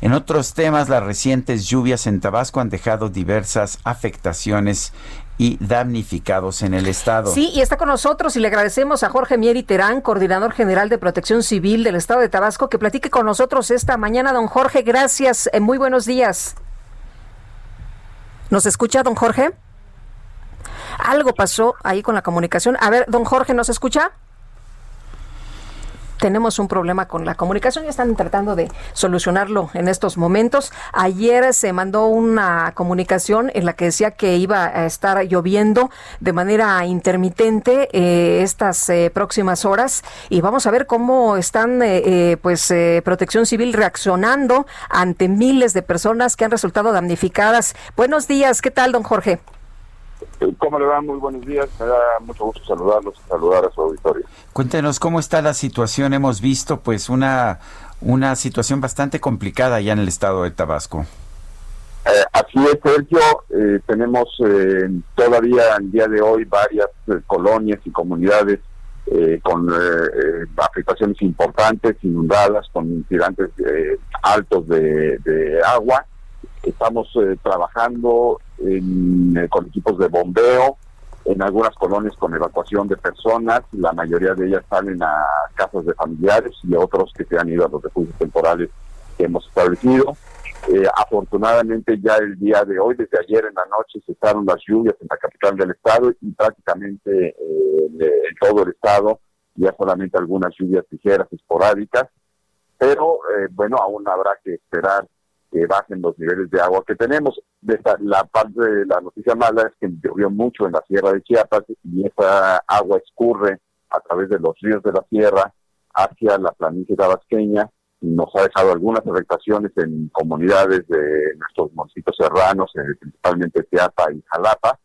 En otros temas, las recientes lluvias en Tabasco han dejado diversas afectaciones y damnificados en el estado. Sí, y está con nosotros y le agradecemos a Jorge Mieri Terán, coordinador general de Protección Civil del estado de Tabasco, que platique con nosotros esta mañana. Don Jorge, gracias. Eh, muy buenos días. ¿Nos escucha, don Jorge? Algo pasó ahí con la comunicación. A ver, don Jorge, ¿nos escucha? Tenemos un problema con la comunicación y están tratando de solucionarlo en estos momentos. Ayer se mandó una comunicación en la que decía que iba a estar lloviendo de manera intermitente eh, estas eh, próximas horas y vamos a ver cómo están eh, pues Protección Civil reaccionando ante miles de personas que han resultado damnificadas. Buenos días, ¿qué tal, don Jorge? ¿Cómo le va? Muy buenos días. Me da mucho gusto saludarlos y saludar a su auditorio. Cuéntenos cómo está la situación. Hemos visto pues una, una situación bastante complicada ya en el estado de Tabasco. Eh, así es, Sergio. Eh, tenemos eh, todavía el día de hoy varias colonias y comunidades con afectaciones importantes, inundadas, con incidentes altos de, de agua. Estamos trabajando en, con equipos de bombeo, en algunas colonias con evacuación de personas, la mayoría de ellas salen a casas de familiares y otros que se han ido a los refugios temporales que hemos establecido. Eh, afortunadamente ya el día de hoy, desde ayer en la noche, cesaron las lluvias en la capital del estado y prácticamente eh, en todo el estado ya solamente algunas lluvias ligeras esporádicas, pero eh, bueno, aún habrá que esperar que bajen los niveles de agua que tenemos. la parte de la noticia mala es que llovió mucho en la sierra de Chiapas y esa agua escurre a través de los ríos de la sierra hacia la planicie tabasqueña nos ha dejado algunas afectaciones en comunidades de nuestros municipios serranos, eh, principalmente Chiapas y Jalapa,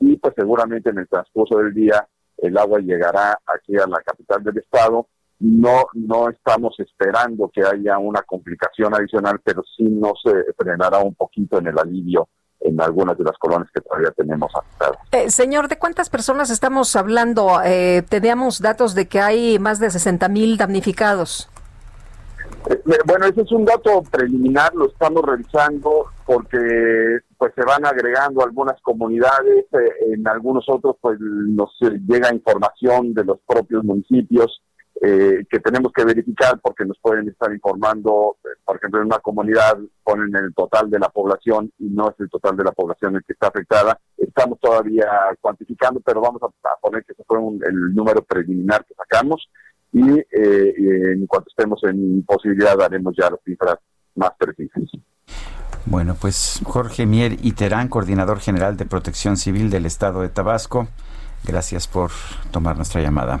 y pues seguramente en el transcurso del día el agua llegará aquí a la capital del estado no, no estamos esperando que haya una complicación adicional, pero sí nos frenará un poquito en el alivio en algunas de las colonias que todavía tenemos afectadas. Eh, señor, ¿de cuántas personas estamos hablando? Eh, teníamos datos de que hay más de 60 mil damnificados. Eh, bueno, ese es un dato preliminar, lo estamos revisando porque pues se van agregando algunas comunidades, en algunos otros pues nos llega información de los propios municipios eh, que tenemos que verificar porque nos pueden estar informando, eh, por ejemplo, en una comunidad ponen el total de la población y no es el total de la población el que está afectada. Estamos todavía cuantificando, pero vamos a, poner que ese fue el número preliminar que sacamos y eh, en cuanto estemos en posibilidad daremos ya las cifras más precisas. Bueno, pues Jorge Mier Iterán, coordinador general de Protección Civil del Estado de Tabasco, gracias por tomar nuestra llamada.